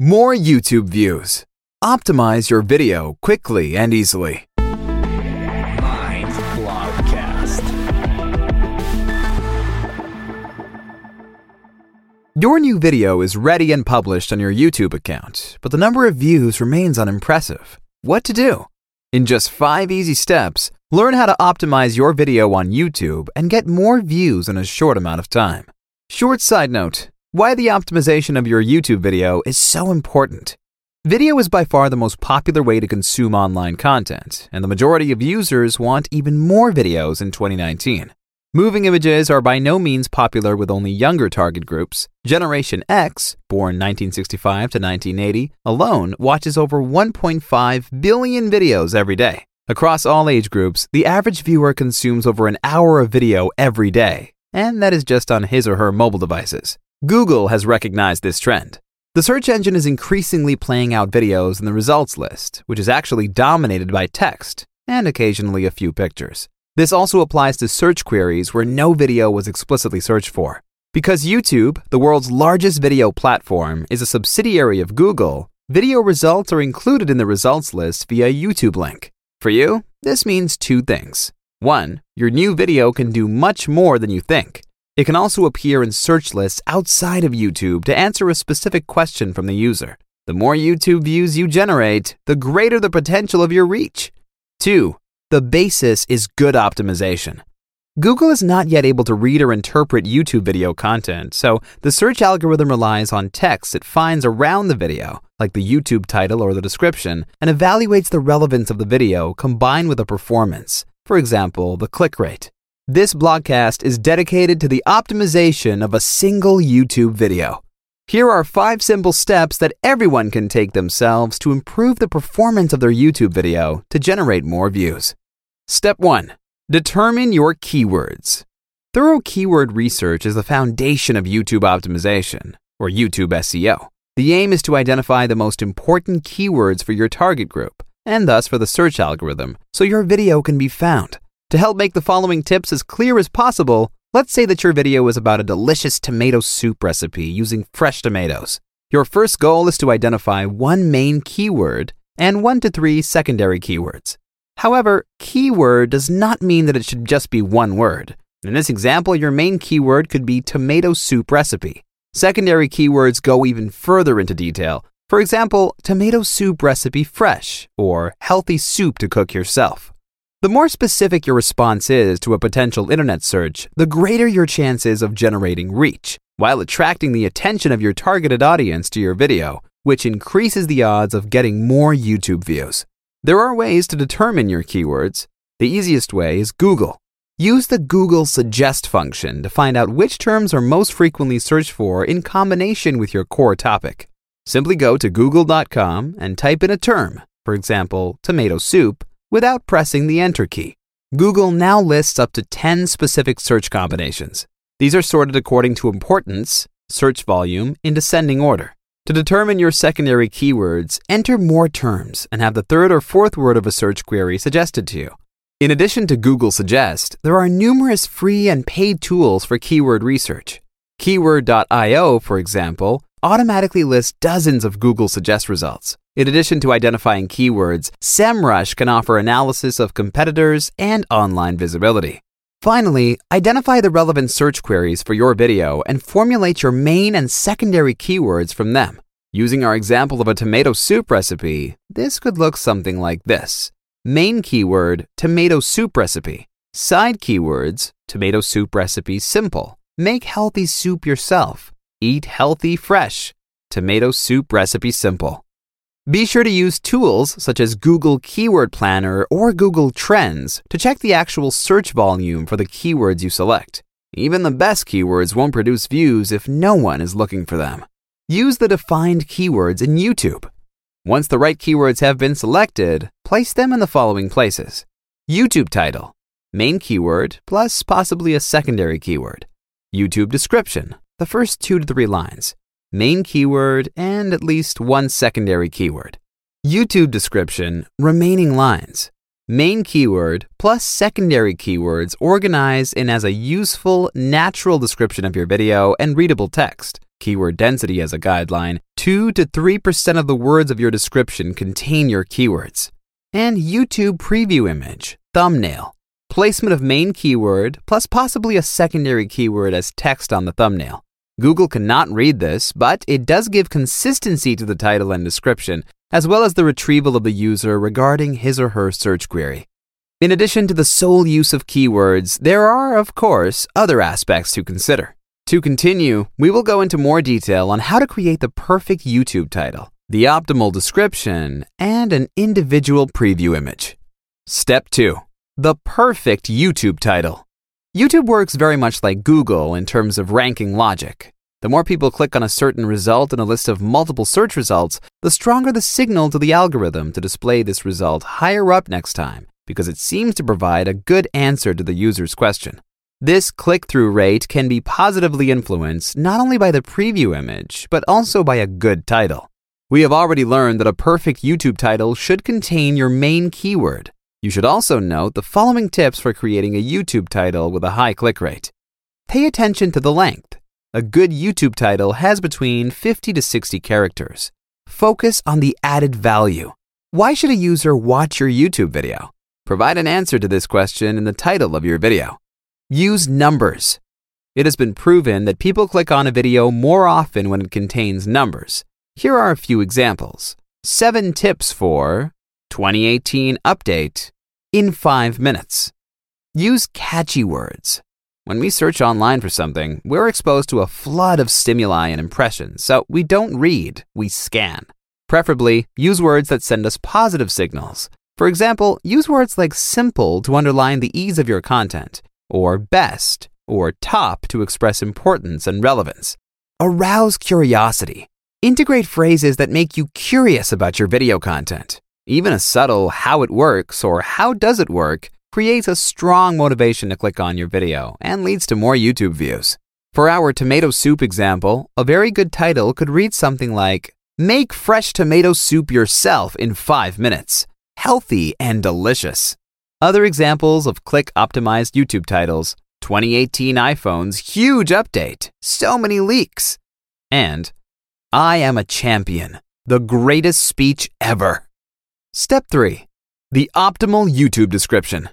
More YouTube views. Optimize your video quickly and easily. Mind Blogcast. Your new video is ready and published on your YouTube account, but the number of views remains unimpressive. What to do? In just five easy steps, learn how to optimize your video on YouTube and get more views in a short amount of time. Short side note why the optimization of your YouTube video is so important. Video is by far the most popular way to consume online content, and the majority of users want even more videos in 2019. Moving images are by no means popular with only younger target groups. Generation X, born 1965 to 1980, alone watches over 1.5 billion videos every day. Across all age groups, the average viewer consumes over an hour of video every day, and that is just on his or her mobile devices. Google has recognized this trend. The search engine is increasingly playing out videos in the results list, which is actually dominated by text and occasionally a few pictures. This also applies to search queries where no video was explicitly searched for. Because YouTube, the world's largest video platform, is a subsidiary of Google, video results are included in the results list via YouTube link. For you, this means two things. One, your new video can do much more than you think. It can also appear in search lists outside of YouTube to answer a specific question from the user. The more YouTube views you generate, the greater the potential of your reach. 2. The basis is good optimization. Google is not yet able to read or interpret YouTube video content, so the search algorithm relies on text it finds around the video, like the YouTube title or the description, and evaluates the relevance of the video combined with the performance, for example, the click rate. This blogcast is dedicated to the optimization of a single YouTube video. Here are five simple steps that everyone can take themselves to improve the performance of their YouTube video to generate more views. Step 1 Determine your keywords. Thorough keyword research is the foundation of YouTube optimization, or YouTube SEO. The aim is to identify the most important keywords for your target group, and thus for the search algorithm, so your video can be found. To help make the following tips as clear as possible, let's say that your video is about a delicious tomato soup recipe using fresh tomatoes. Your first goal is to identify one main keyword and one to three secondary keywords. However, keyword does not mean that it should just be one word. In this example, your main keyword could be tomato soup recipe. Secondary keywords go even further into detail. For example, tomato soup recipe fresh or healthy soup to cook yourself. The more specific your response is to a potential internet search, the greater your chances of generating reach, while attracting the attention of your targeted audience to your video, which increases the odds of getting more YouTube views. There are ways to determine your keywords. The easiest way is Google. Use the Google Suggest function to find out which terms are most frequently searched for in combination with your core topic. Simply go to google.com and type in a term, for example, tomato soup, without pressing the Enter key. Google now lists up to 10 specific search combinations. These are sorted according to importance, search volume, in descending order. To determine your secondary keywords, enter more terms and have the third or fourth word of a search query suggested to you. In addition to Google Suggest, there are numerous free and paid tools for keyword research. Keyword.io, for example, automatically lists dozens of Google Suggest results. In addition to identifying keywords, SEMrush can offer analysis of competitors and online visibility. Finally, identify the relevant search queries for your video and formulate your main and secondary keywords from them. Using our example of a tomato soup recipe, this could look something like this. Main keyword, tomato soup recipe. Side keywords, tomato soup recipe simple. Make healthy soup yourself. Eat healthy fresh. Tomato soup recipe simple. Be sure to use tools such as Google Keyword Planner or Google Trends to check the actual search volume for the keywords you select. Even the best keywords won't produce views if no one is looking for them. Use the defined keywords in YouTube. Once the right keywords have been selected, place them in the following places YouTube title, main keyword, plus possibly a secondary keyword, YouTube description, the first two to three lines, main keyword, and at least one secondary keyword. YouTube description, remaining lines. Main keyword plus secondary keywords organized in as a useful, natural description of your video and readable text. keyword density as a guideline, 2 to 3% of the words of your description contain your keywords. And YouTube preview image, thumbnail, placement of main keyword, plus possibly a secondary keyword as text on the thumbnail. Google cannot read this, but it does give consistency to the title and description, as well as the retrieval of the user regarding his or her search query. In addition to the sole use of keywords, there are, of course, other aspects to consider. To continue, we will go into more detail on how to create the perfect YouTube title, the optimal description, and an individual preview image. Step 2 The perfect YouTube title. YouTube works very much like Google in terms of ranking logic. The more people click on a certain result in a list of multiple search results, the stronger the signal to the algorithm to display this result higher up next time because it seems to provide a good answer to the user's question. This click through rate can be positively influenced not only by the preview image, but also by a good title. We have already learned that a perfect YouTube title should contain your main keyword. You should also note the following tips for creating a YouTube title with a high click rate. Pay attention to the length. A good YouTube title has between 50 to 60 characters. Focus on the added value. Why should a user watch your YouTube video? Provide an answer to this question in the title of your video. Use numbers. It has been proven that people click on a video more often when it contains numbers. Here are a few examples 7 tips for 2018 update in 5 minutes. Use catchy words. When we search online for something, we're exposed to a flood of stimuli and impressions, so we don't read, we scan. Preferably, use words that send us positive signals. For example, use words like simple to underline the ease of your content, or best, or top to express importance and relevance. Arouse curiosity. Integrate phrases that make you curious about your video content. Even a subtle how it works or how does it work creates a strong motivation to click on your video and leads to more YouTube views. For our tomato soup example, a very good title could read something like Make fresh tomato soup yourself in 5 minutes. Healthy and delicious. Other examples of click optimized YouTube titles 2018 iPhones, huge update, so many leaks. And I am a champion, the greatest speech ever. Step 3 The optimal YouTube description.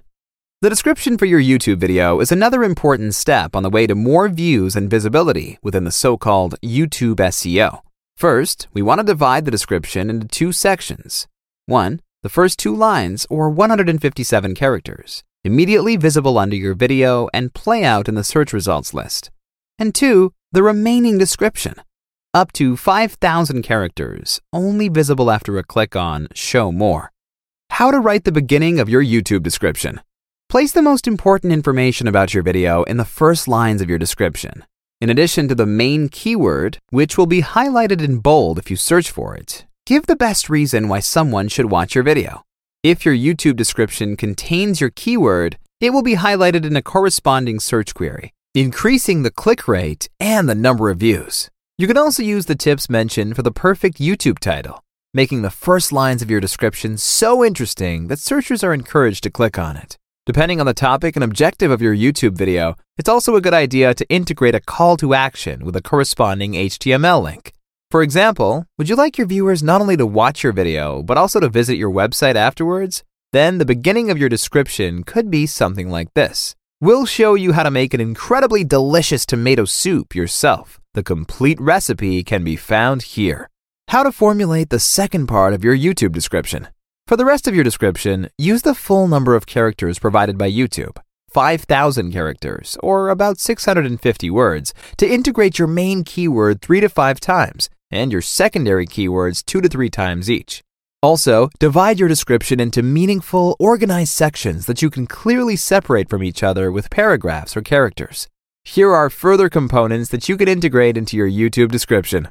The description for your YouTube video is another important step on the way to more views and visibility within the so called YouTube SEO. First, we want to divide the description into two sections. One, the first two lines, or 157 characters, immediately visible under your video and play out in the search results list. And two, the remaining description, up to 5,000 characters, only visible after a click on Show More. How to write the beginning of your YouTube description. Place the most important information about your video in the first lines of your description. In addition to the main keyword, which will be highlighted in bold if you search for it, give the best reason why someone should watch your video. If your YouTube description contains your keyword, it will be highlighted in a corresponding search query, increasing the click rate and the number of views. You can also use the tips mentioned for the perfect YouTube title, making the first lines of your description so interesting that searchers are encouraged to click on it. Depending on the topic and objective of your YouTube video, it's also a good idea to integrate a call to action with a corresponding HTML link. For example, would you like your viewers not only to watch your video, but also to visit your website afterwards? Then the beginning of your description could be something like this. We'll show you how to make an incredibly delicious tomato soup yourself. The complete recipe can be found here. How to formulate the second part of your YouTube description. For the rest of your description, use the full number of characters provided by YouTube, 5,000 characters, or about 650 words, to integrate your main keyword 3 to 5 times and your secondary keywords 2 to 3 times each. Also, divide your description into meaningful, organized sections that you can clearly separate from each other with paragraphs or characters. Here are further components that you can integrate into your YouTube description.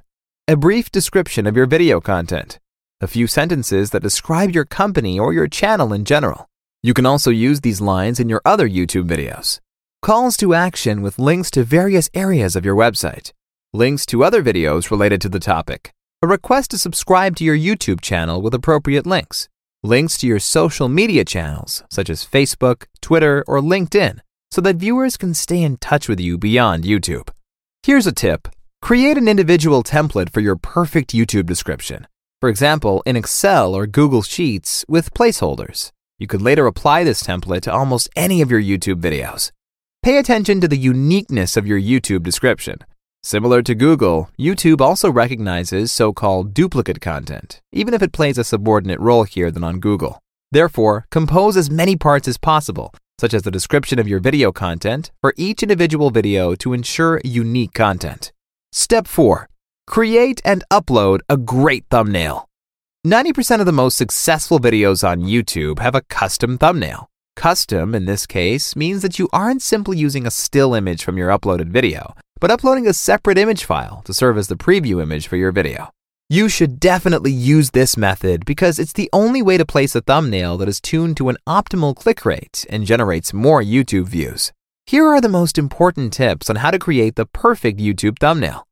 A brief description of your video content a few sentences that describe your company or your channel in general. You can also use these lines in your other YouTube videos. Calls to action with links to various areas of your website. Links to other videos related to the topic. A request to subscribe to your YouTube channel with appropriate links. Links to your social media channels, such as Facebook, Twitter, or LinkedIn, so that viewers can stay in touch with you beyond YouTube. Here's a tip Create an individual template for your perfect YouTube description. For example, in Excel or Google Sheets with placeholders. You could later apply this template to almost any of your YouTube videos. Pay attention to the uniqueness of your YouTube description. Similar to Google, YouTube also recognizes so called duplicate content, even if it plays a subordinate role here than on Google. Therefore, compose as many parts as possible, such as the description of your video content, for each individual video to ensure unique content. Step 4. Create and upload a great thumbnail. 90% of the most successful videos on YouTube have a custom thumbnail. Custom, in this case, means that you aren't simply using a still image from your uploaded video, but uploading a separate image file to serve as the preview image for your video. You should definitely use this method because it's the only way to place a thumbnail that is tuned to an optimal click rate and generates more YouTube views. Here are the most important tips on how to create the perfect YouTube thumbnail.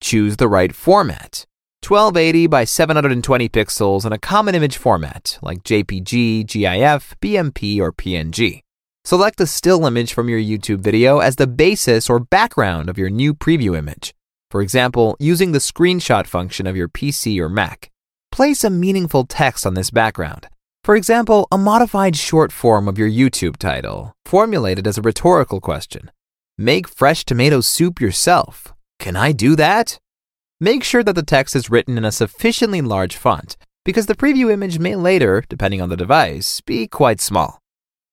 Choose the right format. 1280 by 720 pixels in a common image format like JPG, GIF, BMP, or PNG. Select a still image from your YouTube video as the basis or background of your new preview image. For example, using the screenshot function of your PC or Mac. Place a meaningful text on this background. For example, a modified short form of your YouTube title, formulated as a rhetorical question. Make fresh tomato soup yourself. Can I do that? Make sure that the text is written in a sufficiently large font, because the preview image may later, depending on the device, be quite small.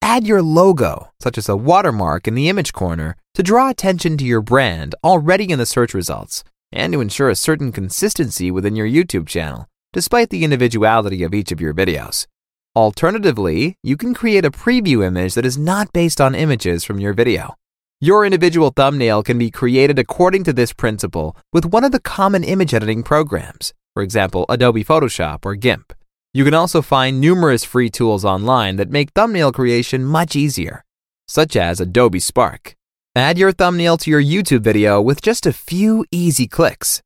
Add your logo, such as a watermark in the image corner, to draw attention to your brand already in the search results and to ensure a certain consistency within your YouTube channel, despite the individuality of each of your videos. Alternatively, you can create a preview image that is not based on images from your video. Your individual thumbnail can be created according to this principle with one of the common image editing programs, for example, Adobe Photoshop or GIMP. You can also find numerous free tools online that make thumbnail creation much easier, such as Adobe Spark. Add your thumbnail to your YouTube video with just a few easy clicks.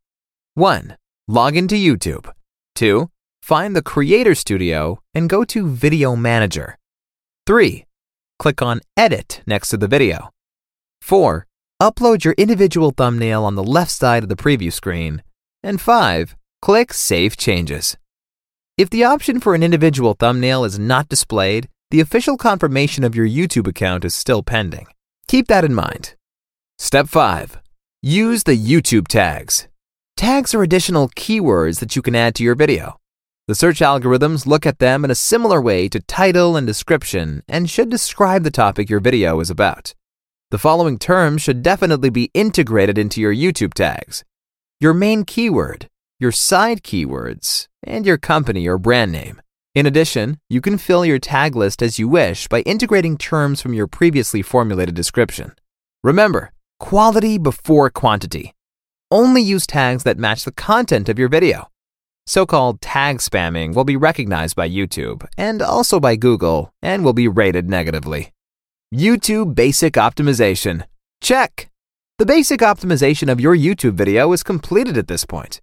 1. Log into YouTube. 2. Find the Creator Studio and go to Video Manager. 3. Click on Edit next to the video. 4. Upload your individual thumbnail on the left side of the preview screen. And 5. Click Save Changes. If the option for an individual thumbnail is not displayed, the official confirmation of your YouTube account is still pending. Keep that in mind. Step 5. Use the YouTube tags. Tags are additional keywords that you can add to your video. The search algorithms look at them in a similar way to title and description and should describe the topic your video is about. The following terms should definitely be integrated into your YouTube tags. Your main keyword, your side keywords, and your company or brand name. In addition, you can fill your tag list as you wish by integrating terms from your previously formulated description. Remember, quality before quantity. Only use tags that match the content of your video. So called tag spamming will be recognized by YouTube and also by Google and will be rated negatively. YouTube Basic Optimization. Check! The basic optimization of your YouTube video is completed at this point.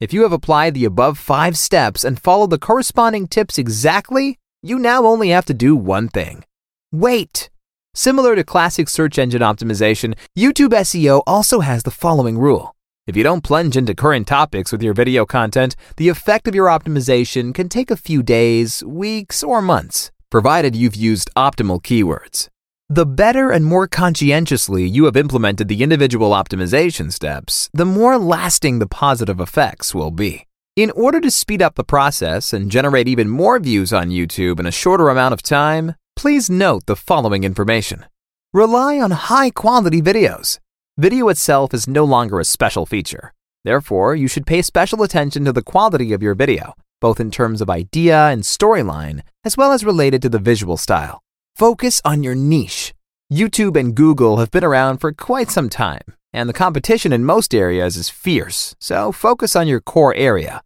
If you have applied the above five steps and followed the corresponding tips exactly, you now only have to do one thing wait. Similar to classic search engine optimization, YouTube SEO also has the following rule. If you don't plunge into current topics with your video content, the effect of your optimization can take a few days, weeks, or months, provided you've used optimal keywords. The better and more conscientiously you have implemented the individual optimization steps, the more lasting the positive effects will be. In order to speed up the process and generate even more views on YouTube in a shorter amount of time, please note the following information. Rely on high quality videos. Video itself is no longer a special feature. Therefore, you should pay special attention to the quality of your video, both in terms of idea and storyline, as well as related to the visual style. Focus on your niche. YouTube and Google have been around for quite some time, and the competition in most areas is fierce, so focus on your core area.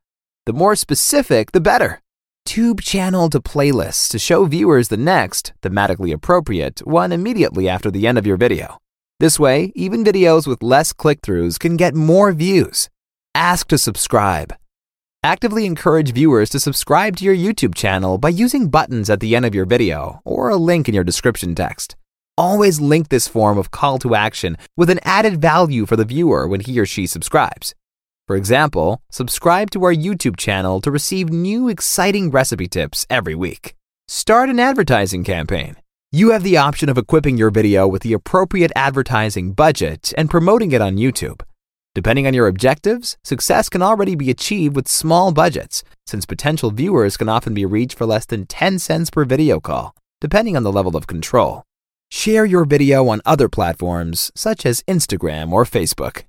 The more specific, the better. Tube channel to playlists to show viewers the next, thematically appropriate, one immediately after the end of your video. This way, even videos with less click throughs can get more views. Ask to subscribe. Actively encourage viewers to subscribe to your YouTube channel by using buttons at the end of your video or a link in your description text. always link this form of call to action with an added value for the viewer when he or she subscribes. For example, subscribe to our YouTube channel to receive new exciting recipe tips every week. Start an advertising campaign. You have the option of equipping your video with the appropriate advertising budget and promoting it on YouTube. Depending on your objectives, success can already be achieved with small budgets, since potential viewers can often be reached for less than 10 cents per video call, depending on the level of control. Share your video on other platforms such as Instagram or Facebook.